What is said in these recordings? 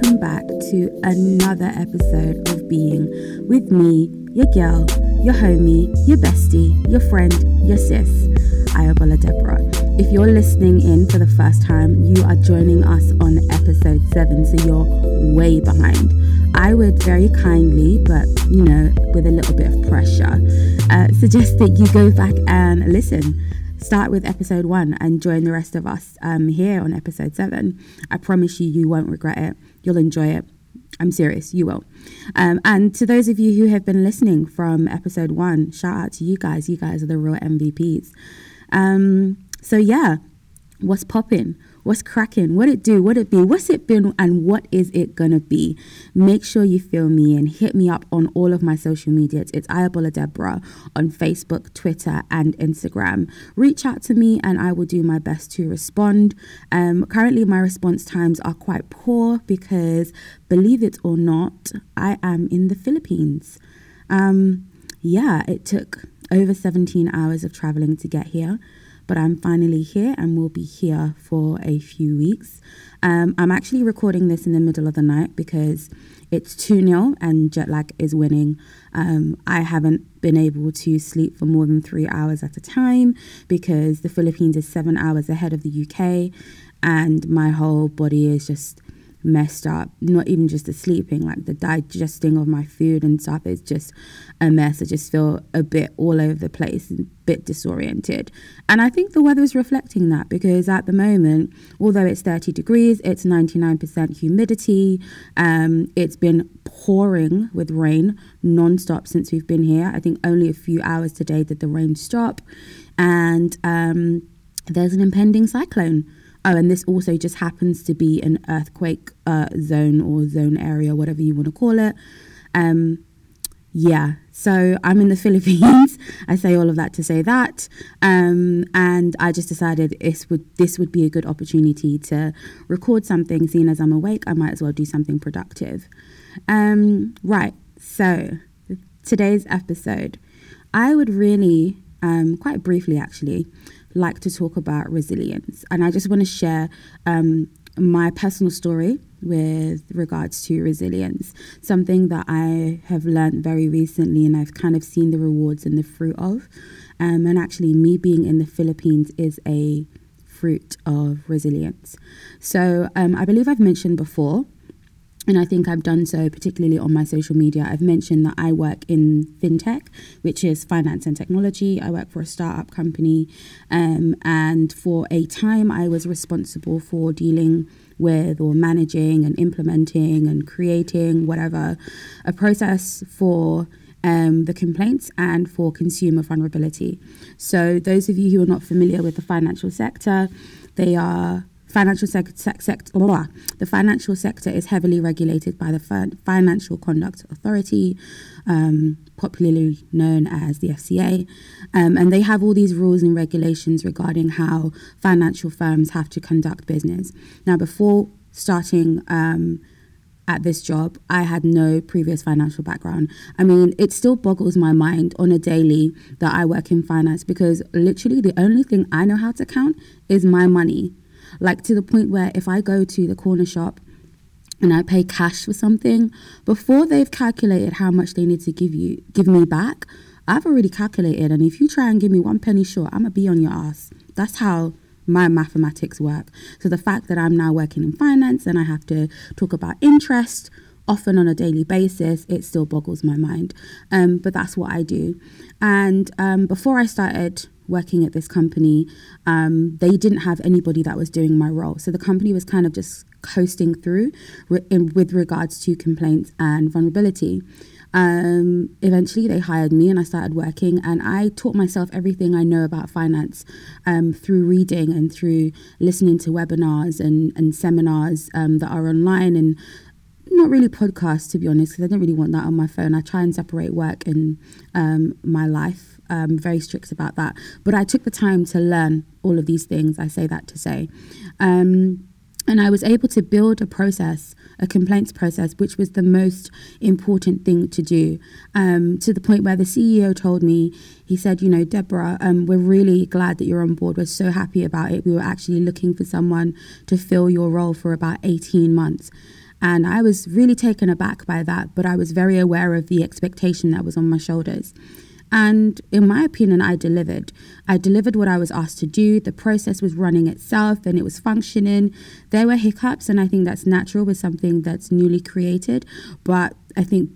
welcome back to another episode of Being with me, your girl, your homie, your bestie, your friend, your sis, Ayobola Deborah. If you're listening in for the first time, you are joining us on episode 7, so you're way behind. I would very kindly, but you know, with a little bit of pressure, uh, suggest that you go back and listen start with episode one and join the rest of us um, here on episode seven. I promise you, you won't regret it. You'll enjoy it. I'm serious, you will. Um, and to those of you who have been listening from episode one, shout out to you guys. You guys are the real MVPs. Um, so, yeah, what's popping? What's cracking? What it do? What it be? What's it been? And what is it gonna be? Make sure you feel me and hit me up on all of my social media. It's Ayobola Deborah on Facebook, Twitter, and Instagram. Reach out to me and I will do my best to respond. Um, currently, my response times are quite poor because, believe it or not, I am in the Philippines. Um, yeah, it took over 17 hours of traveling to get here but I'm finally here and will be here for a few weeks. Um, I'm actually recording this in the middle of the night because it's 2 0 and jet lag is winning. Um, I haven't been able to sleep for more than three hours at a time because the Philippines is seven hours ahead of the UK and my whole body is just messed up. Not even just the sleeping, like the digesting of my food and stuff is just a mess. I just feel a bit all over the place a bit disoriented. And I think the weather is reflecting that because at the moment, although it's 30 degrees, it's 99% humidity. Um, it's been pouring with rain non-stop since we've been here. I think only a few hours today did the rain stop. And um, there's an impending cyclone. Oh, and this also just happens to be an earthquake uh, zone or zone area, whatever you want to call it. Um, yeah, so I'm in the Philippines. I say all of that to say that, um, and I just decided this would this would be a good opportunity to record something. Seeing as I'm awake, I might as well do something productive. Um, right. So today's episode, I would really, um, quite briefly actually, like to talk about resilience. And I just want to share um, my personal story with regards to resilience, something that I have learned very recently and I've kind of seen the rewards and the fruit of. Um, and actually, me being in the Philippines is a fruit of resilience. So um, I believe I've mentioned before and I think I've done so particularly on my social media. I've mentioned that I work in fintech, which is finance and technology. I work for a startup company, um, and for a time, I was responsible for dealing with or managing and implementing and creating whatever a process for. Um, the complaints and for consumer vulnerability. So, those of you who are not familiar with the financial sector, they are financial sector, sec- sec- the financial sector is heavily regulated by the Financial Conduct Authority, um, popularly known as the FCA, um, and they have all these rules and regulations regarding how financial firms have to conduct business. Now, before starting. Um, at this job, I had no previous financial background. I mean, it still boggles my mind on a daily that I work in finance because literally the only thing I know how to count is my money. Like to the point where if I go to the corner shop and I pay cash for something, before they've calculated how much they need to give you, give me back, I've already calculated. And if you try and give me one penny short, I'm gonna be on your ass. That's how my mathematics work. So the fact that I'm now working in finance and I have to talk about interest often on a daily basis, it still boggles my mind. Um, but that's what I do. And um, before I started working at this company, um, they didn't have anybody that was doing my role. So the company was kind of just coasting through re- in, with regards to complaints and vulnerability. Um, eventually, they hired me and I started working. And I taught myself everything I know about finance um, through reading and through listening to webinars and, and seminars um, that are online and not really podcasts to be honest because I don't really want that on my phone. I try and separate work and um, my life um, very strict about that. But I took the time to learn all of these things. I say that to say. Um, and I was able to build a process, a complaints process, which was the most important thing to do. Um, to the point where the CEO told me, he said, You know, Deborah, um, we're really glad that you're on board. We're so happy about it. We were actually looking for someone to fill your role for about 18 months. And I was really taken aback by that, but I was very aware of the expectation that was on my shoulders. And in my opinion, I delivered. I delivered what I was asked to do. The process was running itself and it was functioning. There were hiccups, and I think that's natural with something that's newly created. But I think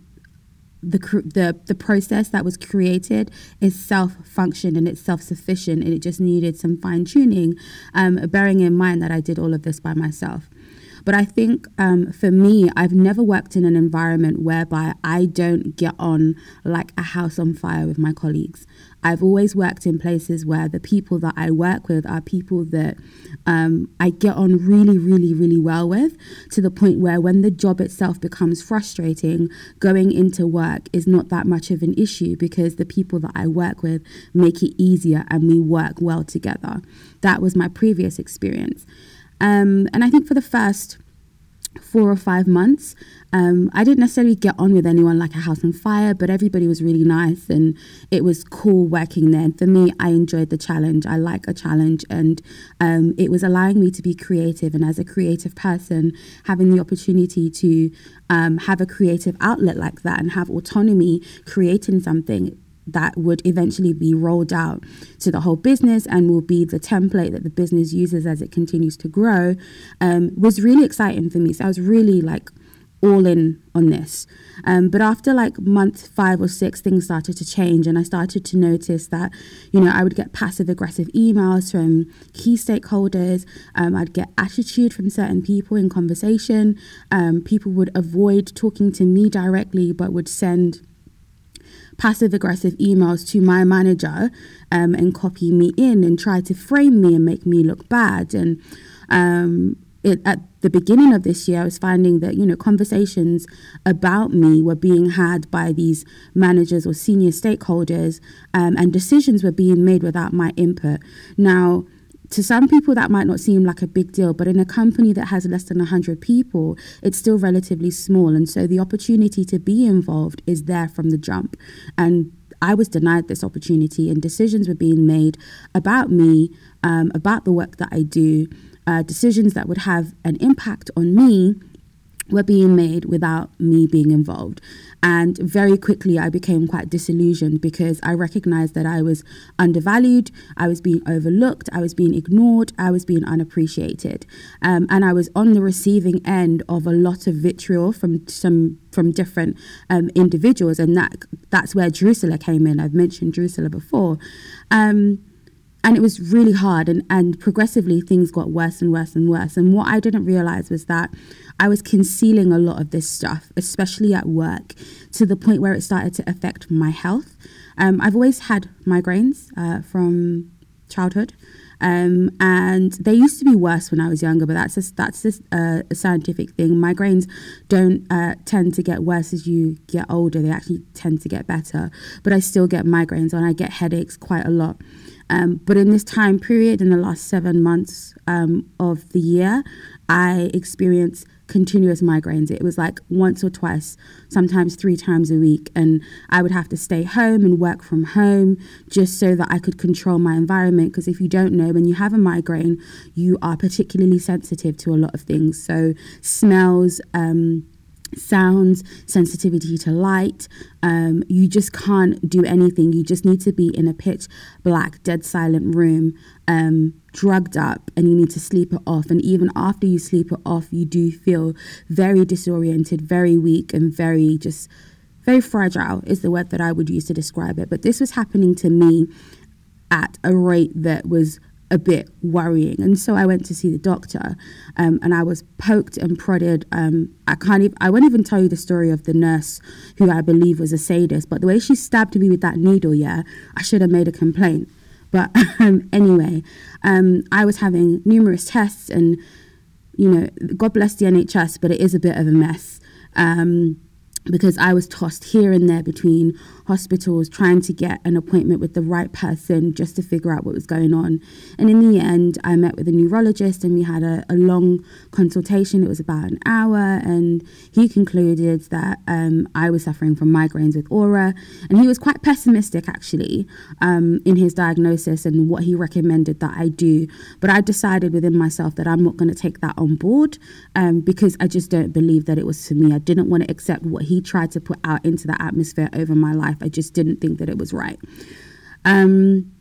the the the process that was created is self functioned and it's self sufficient and it just needed some fine tuning. Um, bearing in mind that I did all of this by myself. But I think um, for me, I've never worked in an environment whereby I don't get on like a house on fire with my colleagues. I've always worked in places where the people that I work with are people that um, I get on really, really, really well with to the point where when the job itself becomes frustrating, going into work is not that much of an issue because the people that I work with make it easier and we work well together. That was my previous experience. Um, and I think for the first four or five months, um, I didn't necessarily get on with anyone like a house on fire, but everybody was really nice and it was cool working there. And for me, I enjoyed the challenge. I like a challenge and um, it was allowing me to be creative. And as a creative person, having the opportunity to um, have a creative outlet like that and have autonomy creating something that would eventually be rolled out to the whole business and will be the template that the business uses as it continues to grow um, was really exciting for me. So I was really like all in on this. Um, but after like month five or six, things started to change, and I started to notice that, you know, I would get passive aggressive emails from key stakeholders. Um, I'd get attitude from certain people in conversation. Um, people would avoid talking to me directly, but would send passive aggressive emails to my manager um, and copy me in and try to frame me and make me look bad. And um, it, at the beginning of this year, I was finding that, you know, conversations about me were being had by these managers or senior stakeholders, um, and decisions were being made without my input. Now, to some people that might not seem like a big deal but in a company that has less than 100 people it's still relatively small. And so the opportunity to be involved is there from the jump. And I was denied this opportunity, and decisions were being made about me, um, about the work that I do, uh, decisions that would have an impact on me were being made without me being involved. And very quickly, I became quite disillusioned because I recognized that I was undervalued, I was being overlooked, I was being ignored, I was being unappreciated. Um, and I was on the receiving end of a lot of vitriol from some from different um, individuals. And that that's where Drusilla came in. I've mentioned Drusilla before. Um, and it was really hard and, and progressively things got worse and worse and worse and what i didn't realize was that i was concealing a lot of this stuff especially at work to the point where it started to affect my health um, i've always had migraines uh, from childhood um, and they used to be worse when I was younger, but that's a, that's a, uh, a scientific thing. Migraines don't uh, tend to get worse as you get older; they actually tend to get better. But I still get migraines, and I get headaches quite a lot. Um, but in this time period, in the last seven months um, of the year, I experienced continuous migraines. It was like once or twice, sometimes three times a week. And I would have to stay home and work from home just so that I could control my environment. Because if you don't know, when you have a migraine, you are particularly sensitive to a lot of things. So, smells, um, sounds, sensitivity to light. Um, you just can't do anything. You just need to be in a pitch black, dead silent room, um, drugged up, and you need to sleep it off. And even after you sleep it off, you do feel very disoriented, very weak, and very just very fragile is the word that I would use to describe it. But this was happening to me at a rate that was a bit worrying. And so I went to see the doctor um, and I was poked and prodded. Um, I can't even, I won't even tell you the story of the nurse who I believe was a sadist, but the way she stabbed me with that needle, yeah, I should have made a complaint. But um, anyway, um, I was having numerous tests and, you know, God bless the NHS, but it is a bit of a mess. Because I was tossed here and there between hospitals trying to get an appointment with the right person just to figure out what was going on. And in the end, I met with a neurologist and we had a, a long consultation. It was about an hour, and he concluded that um, I was suffering from migraines with aura. And he was quite pessimistic actually um, in his diagnosis and what he recommended that I do. But I decided within myself that I'm not going to take that on board um, because I just don't believe that it was for me. I didn't want to accept what he tried to put out into the atmosphere over my life. I just didn't think that it was right. Um,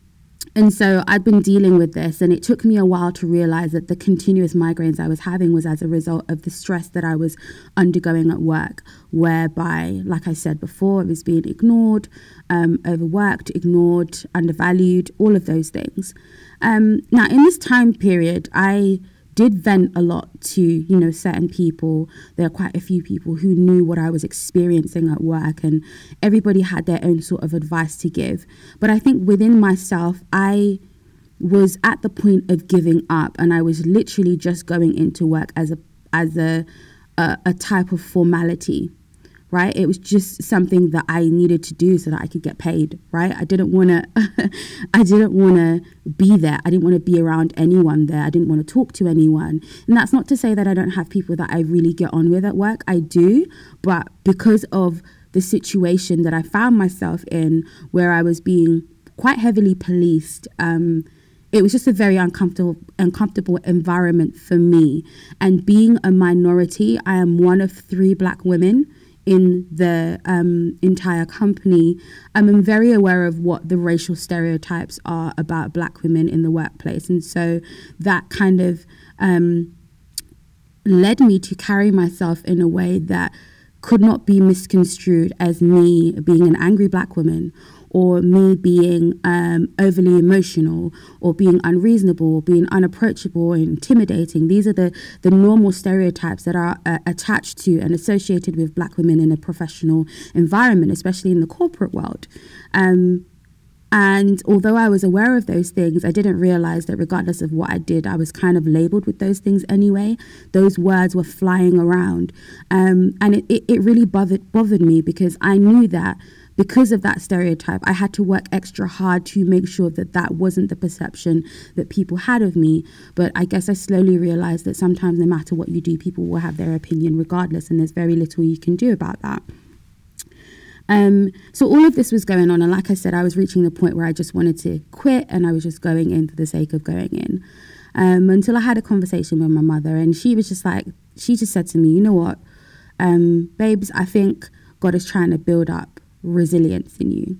and so I'd been dealing with this, and it took me a while to realize that the continuous migraines I was having was as a result of the stress that I was undergoing at work, whereby, like I said before, I was being ignored, um, overworked, ignored, undervalued, all of those things. Um, now, in this time period, I did vent a lot to you know certain people. There are quite a few people who knew what i was experiencing at work and everybody had their own sort of advice to give. But i think within myself i was at the point of giving up and i was literally just going into work as a as a a, a type of formality right? It was just something that I needed to do so that I could get paid, right? I didn't want to I didn't want to be there. I didn't want to be around anyone there. I didn't want to talk to anyone. And that's not to say that I don't have people that I really get on with at work. I do, but because of the situation that I found myself in where I was being quite heavily policed um, it was just a very uncomfortable uncomfortable environment for me and being a minority i am one of three black women in the um, entire company. I'm very aware of what the racial stereotypes are about black women in the workplace. And so that kind of um, led me to carry myself in a way that could not be misconstrued as me being an angry black woman or me being um, overly emotional or being unreasonable or being unapproachable or intimidating. These are the, the normal stereotypes that are uh, attached to and associated with black women in a professional environment, especially in the corporate world. Um, and although I was aware of those things, I didn't realize that regardless of what I did, I was kind of labeled with those things anyway. Those words were flying around. Um, and it, it, it really bothered, bothered me because I knew that because of that stereotype, I had to work extra hard to make sure that that wasn't the perception that people had of me. But I guess I slowly realized that sometimes, no matter what you do, people will have their opinion regardless, and there's very little you can do about that. Um, so all of this was going on, and like I said, I was reaching the point where I just wanted to quit, and I was just going in for the sake of going in. Um, until I had a conversation with my mother, and she was just like, she just said to me, "You know what, um, babes? I think God is trying to build up resilience in you.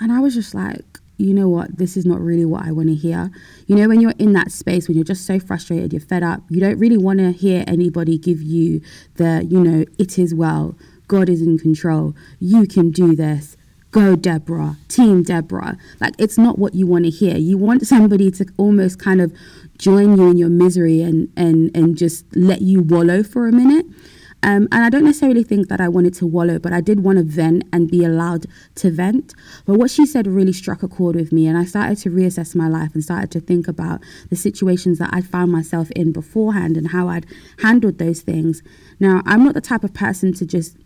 And I was just like, you know what, this is not really what I want to hear. You know, when you're in that space, when you're just so frustrated, you're fed up, you don't really want to hear anybody give you the, you know, it is well, God is in control, you can do this. Go, Deborah, Team Deborah. Like, it's not what you want to hear. You want somebody to almost kind of join you in your misery and, and, and just let you wallow for a minute. Um, and I don't necessarily think that I wanted to wallow, but I did want to vent and be allowed to vent. But what she said really struck a chord with me, and I started to reassess my life and started to think about the situations that I'd found myself in beforehand and how I'd handled those things. Now, I'm not the type of person to just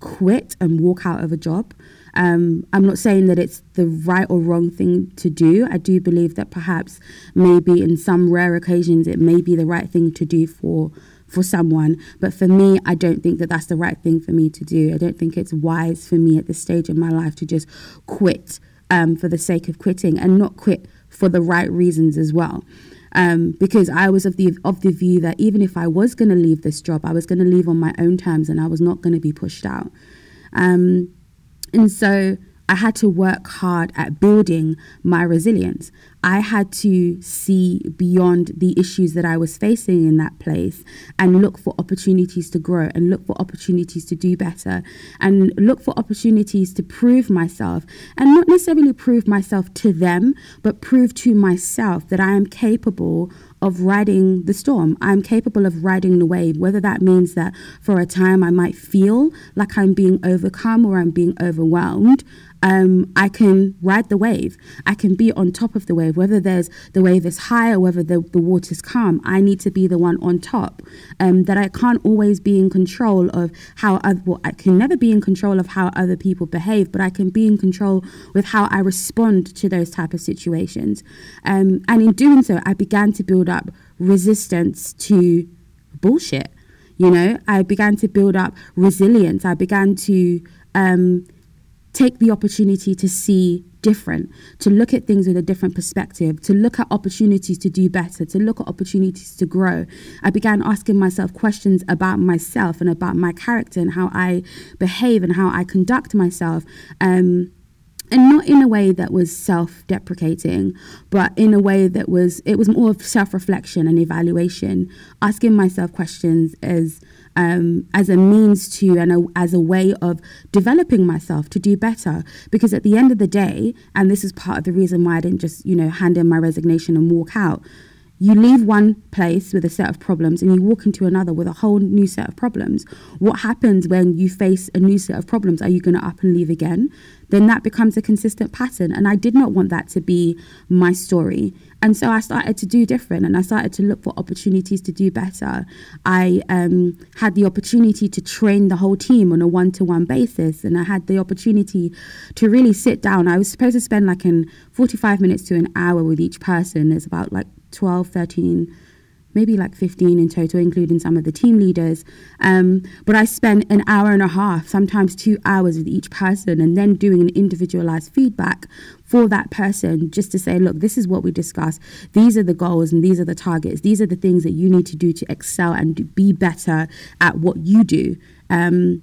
quit and walk out of a job. Um, I'm not saying that it's the right or wrong thing to do. I do believe that perhaps, maybe in some rare occasions, it may be the right thing to do for for someone. But for me, I don't think that that's the right thing for me to do. I don't think it's wise for me at this stage in my life to just quit um, for the sake of quitting and not quit for the right reasons as well. Um, because I was of the of the view that even if I was going to leave this job, I was going to leave on my own terms and I was not going to be pushed out. Um, and so I had to work hard at building my resilience. I had to see beyond the issues that I was facing in that place and look for opportunities to grow and look for opportunities to do better and look for opportunities to prove myself and not necessarily prove myself to them, but prove to myself that I am capable of riding the storm. I'm capable of riding the wave, whether that means that for a time I might feel like I'm being overcome or I'm being overwhelmed. Um, I can ride the wave. I can be on top of the wave whether there's the wave is high or whether the, the water's calm. I need to be the one on top. Um, that I can't always be in control of how other, well, I can never be in control of how other people behave, but I can be in control with how I respond to those type of situations. Um, and in doing so, I began to build up resistance to bullshit. You know, I began to build up resilience. I began to um, take the opportunity to see different, to look at things with a different perspective, to look at opportunities to do better, to look at opportunities to grow. I began asking myself questions about myself and about my character and how I behave and how I conduct myself. Um, and not in a way that was self-deprecating but in a way that was it was more of self-reflection and evaluation asking myself questions as um, as a means to and a, as a way of developing myself to do better. Because at the end of the day, and this is part of the reason why I didn't just, you know, hand in my resignation and walk out. You leave one place with a set of problems and you walk into another with a whole new set of problems. What happens when you face a new set of problems? Are you going to up and leave again? Then that becomes a consistent pattern. And I did not want that to be my story. And so I started to do different and I started to look for opportunities to do better. I um, had the opportunity to train the whole team on a one to one basis. And I had the opportunity to really sit down. I was supposed to spend like an 45 minutes to an hour with each person. It's about like 12, 13 maybe like 15 in total, including some of the team leaders. Um, but I spent an hour and a half, sometimes two hours with each person, and then doing an individualized feedback for that person just to say, look, this is what we discussed. These are the goals and these are the targets. These are the things that you need to do to excel and be better at what you do. Um,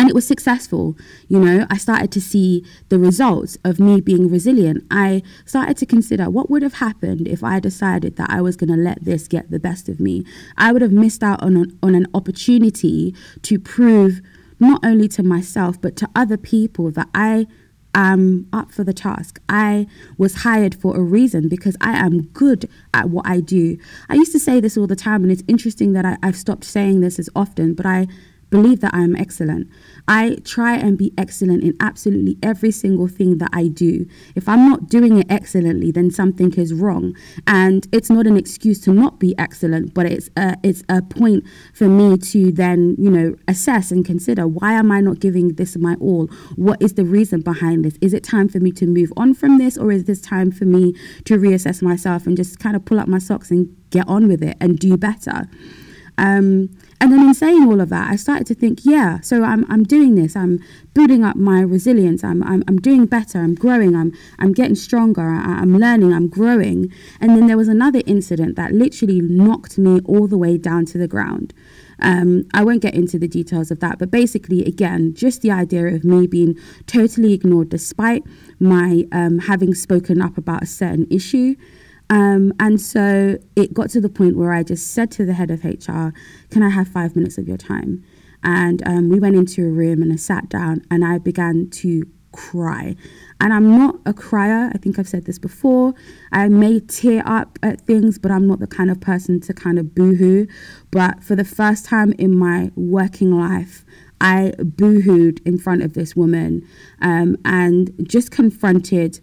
and it was successful. You know, I started to see the results of me being resilient. I started to consider what would have happened if I decided that I was going to let this get the best of me. I would have missed out on an, on an opportunity to prove not only to myself but to other people that I am up for the task. I was hired for a reason because I am good at what I do. I used to say this all the time, and it's interesting that I, have stopped saying this as often, but I believe that I am excellent. I try and be excellent in absolutely every single thing that I do. If I'm not doing it excellently, then something is wrong. And it's not an excuse to not be excellent, but it's a, it's a point for me to then, you know, assess and consider why am I not giving this my all? What is the reason behind this? Is it time for me to move on from this or is this time for me to reassess myself and just kind of pull up my socks and get on with it and do better? Um, and then in saying all of that, I started to think, yeah, so I'm, I'm doing this. I'm building up my resilience. I'm, I'm, I'm doing better. I'm growing. I'm, I'm getting stronger. I, I'm learning. I'm growing. And then there was another incident that literally knocked me all the way down to the ground. Um, I won't get into the details of that, but basically, again, just the idea of me being totally ignored despite my um, having spoken up about a certain issue. Um, and so it got to the point where I just said to the head of HR, Can I have five minutes of your time? And um, we went into a room and I sat down and I began to cry. And I'm not a crier. I think I've said this before. I may tear up at things, but I'm not the kind of person to kind of boohoo. But for the first time in my working life, I boohooed in front of this woman um, and just confronted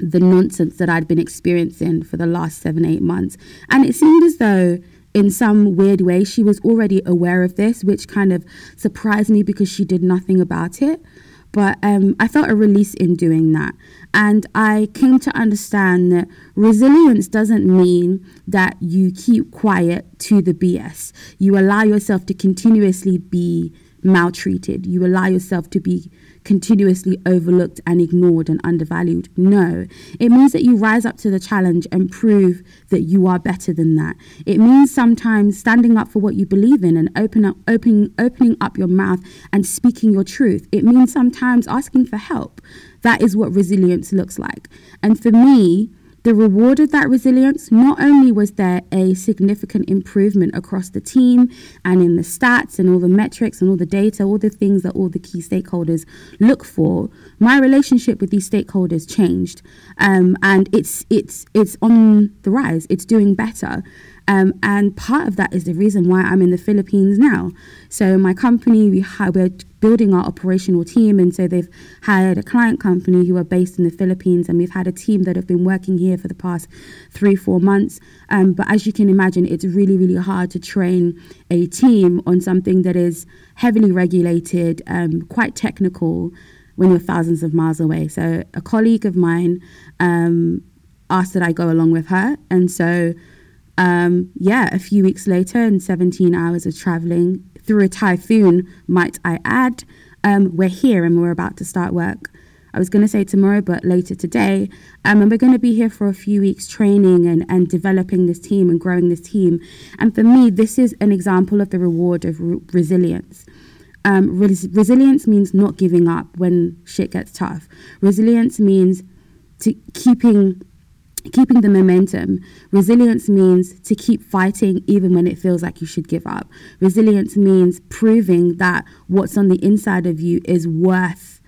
the nonsense that I'd been experiencing for the last seven, eight months. And it seemed as though, in some weird way, she was already aware of this, which kind of surprised me because she did nothing about it. But um, I felt a release in doing that. And I came to understand that resilience doesn't mean that you keep quiet to the BS. You allow yourself to continuously be maltreated. You allow yourself to be continuously overlooked and ignored and undervalued. No, it means that you rise up to the challenge and prove that you are better than that. It means sometimes standing up for what you believe in and open up, opening, opening up your mouth and speaking your truth. It means sometimes asking for help. That is what resilience looks like. And for me, the reward of that resilience, not only was there a significant improvement across the team and in the stats and all the metrics and all the data, all the things that all the key stakeholders look for, my relationship with these stakeholders changed. Um, and it's it's it's on the rise. It's doing better. Um, and part of that is the reason why I'm in the Philippines now. So my company, we we're building our operational team. And so they've hired a client company who are based in the Philippines, and we've had a team that have been working here for the past three, four months. Um, but as you can imagine, it's really, really hard to train a team on something that is heavily regulated, um, quite technical when you're thousands of miles away. So a colleague of mine um, asked that I go along with her. And so, um, yeah, a few weeks later, and 17 hours of traveling through a typhoon, might I add, um, we're here and we're about to start work. I was going to say tomorrow, but later today. Um, and we're going to be here for a few weeks training and, and developing this team and growing this team. And for me, this is an example of the reward of re- resilience. Um, res- resilience means not giving up when shit gets tough. Resilience means to keeping keeping the momentum. Resilience means to keep fighting even when it feels like you should give up. Resilience means proving that what's on the inside of you is worth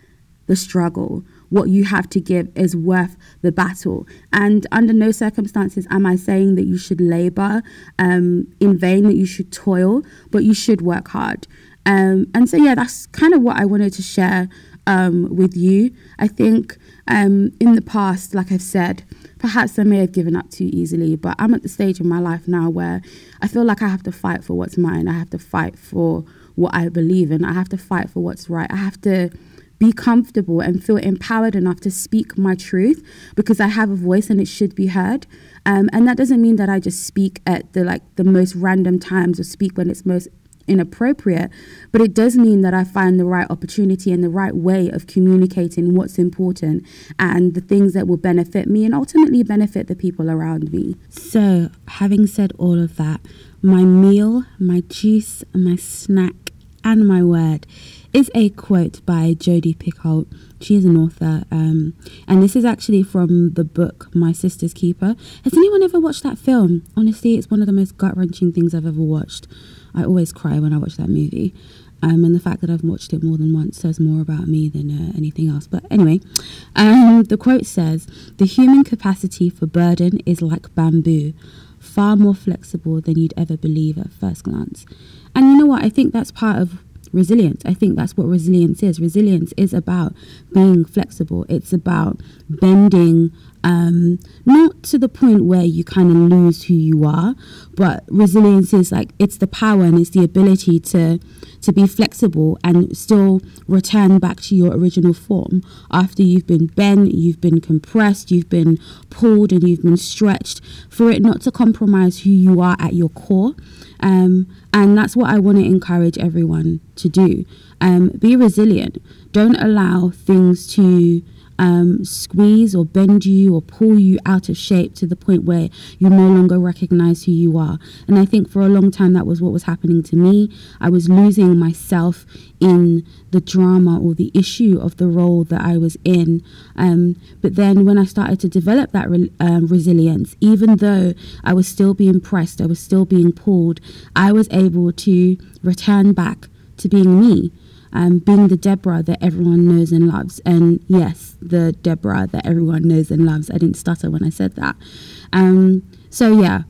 the struggle. What you have to give is worth the battle. And under no circumstances am I saying that you should labor um, in vain, that you should toil, but you should work hard. Um, and so, yeah, that's kind of what I wanted to share um, with you. I think um, in the past, like I've said, perhaps I may have given up too easily, but I'm at the stage in my life now where I feel like I have to fight for what's mine. I have to fight for what I believe in. I have to fight for what's right. I have to be comfortable and feel empowered enough to speak my truth because I have a voice and it should be heard. Um, and that doesn't mean that I just speak at the like the most random times or speak when it's most inappropriate, but it does mean that I find the right opportunity and the right way of communicating what's important and the things that will benefit me and ultimately benefit the people around me. So, having said all of that, my meal, my juice, my snack, and my word is a quote by Jodi Picoult. is an author, um, and this is actually from the book My Sister's Keeper. Has anyone ever watched that film? Honestly, it's one of the most gut wrenching things I've ever watched. I always cry when I watch that movie. Um, and the fact that I've watched it more than once says more about me than uh, anything else. But anyway, um, the quote says The human capacity for burden is like bamboo, far more flexible than you'd ever believe at first glance. And you know what? I think that's part of resilience. I think that's what resilience is. Resilience is about being flexible, it's about bending um, not to the point where you kind of lose who you are, but resilience is like it's the power and it's the ability to to be flexible and still return back to your original form after you've been bent, you've been compressed, you've been pulled, and you've been stretched. For it not to compromise who you are at your core, um, and that's what I want to encourage everyone to do. Um, be resilient. Don't allow things to um, squeeze or bend you or pull you out of shape to the point where you no longer recognize who you are. And I think for a long time that was what was happening to me. I was losing myself in the drama or the issue of the role that I was in. Um, but then when I started to develop that re- um, resilience, even though I was still being pressed, I was still being pulled, I was able to return back to being me um, being the Deborah that everyone knows and loves. And yes, the Deborah that everyone knows and loves. I didn't stutter when I said that. Um, so, yeah,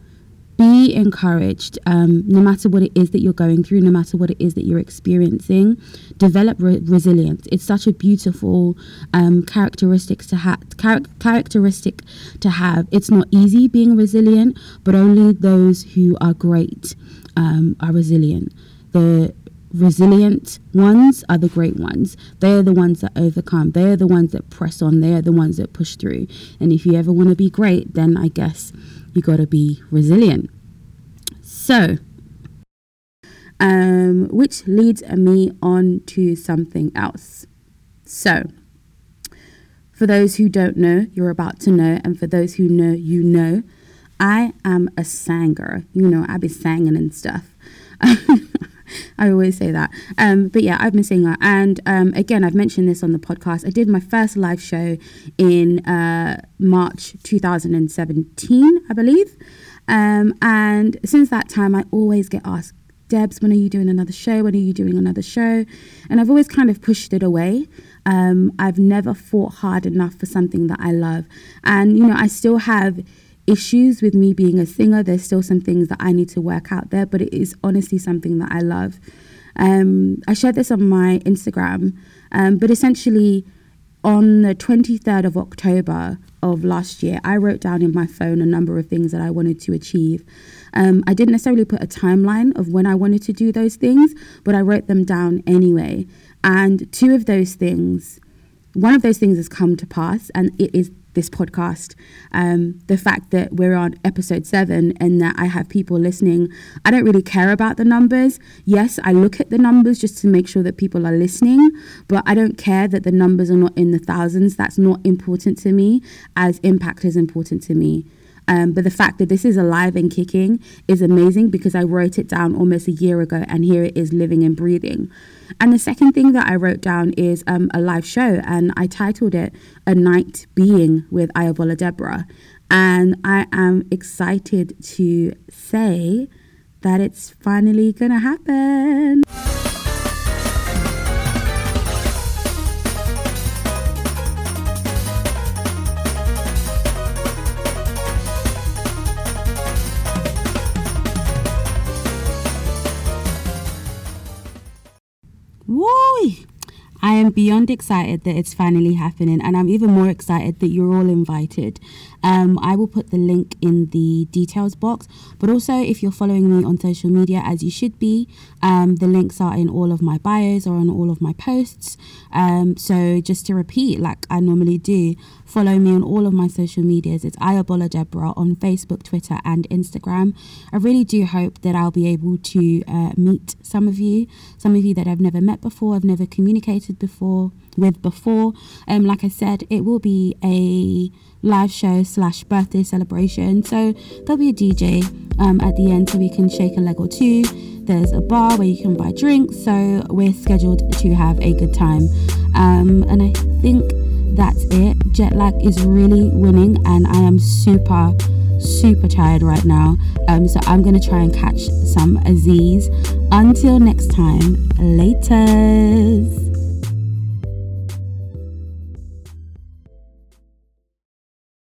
be encouraged um, no matter what it is that you're going through, no matter what it is that you're experiencing. Develop re- resilience. It's such a beautiful um, characteristics to have. Char- characteristic to have. It's not easy being resilient, but only those who are great um, are resilient. The resilient ones are the great ones. They are the ones that overcome. They are the ones that press on. They are the ones that push through. And if you ever want to be great, then I guess you got to be resilient. So, um, which leads me on to something else. So, for those who don't know, you're about to know, and for those who know, you know, I am a singer. You know, I be singing and stuff. I always say that. Um, but yeah, I've been singer. And um, again, I've mentioned this on the podcast. I did my first live show in uh, March 2017, I believe. Um, and since that time, I always get asked, Debs, when are you doing another show? When are you doing another show? And I've always kind of pushed it away. Um, I've never fought hard enough for something that I love. And, you know, I still have issues with me being a singer. There's still some things that I need to work out there, but it is honestly something that I love. Um, I shared this on my Instagram, um, but essentially, on the 23rd of October of last year, I wrote down in my phone a number of things that I wanted to achieve. Um, I didn't necessarily put a timeline of when I wanted to do those things, but I wrote them down anyway. And two of those things, one of those things has come to pass, and it is this podcast. Um, the fact that we're on episode seven and that I have people listening, I don't really care about the numbers. Yes, I look at the numbers just to make sure that people are listening, but I don't care that the numbers are not in the thousands. That's not important to me, as impact is important to me. Um, but the fact that this is alive and kicking is amazing because I wrote it down almost a year ago and here it is living and breathing. And the second thing that I wrote down is um, a live show and I titled it A Night Being with Ayobola Deborah. And I am excited to say that it's finally going to happen. I am beyond excited that it's finally happening, and I'm even more excited that you're all invited. Um, I will put the link in the details box, but also if you're following me on social media, as you should be, um, the links are in all of my bios or on all of my posts. Um, so just to repeat, like I normally do, follow me on all of my social medias. It's Ayobola Deborah on Facebook, Twitter, and Instagram. I really do hope that I'll be able to uh, meet some of you, some of you that I've never met before, I've never communicated before with before. Um, like I said, it will be a live show slash birthday celebration. So there'll be a DJ um, at the end so we can shake a leg or two. There's a bar where you can buy drinks. So we're scheduled to have a good time. Um, and I think that's it. Jet lag is really winning, and I am super super tired right now. Um, so I'm gonna try and catch some Aziz. Until next time, laters.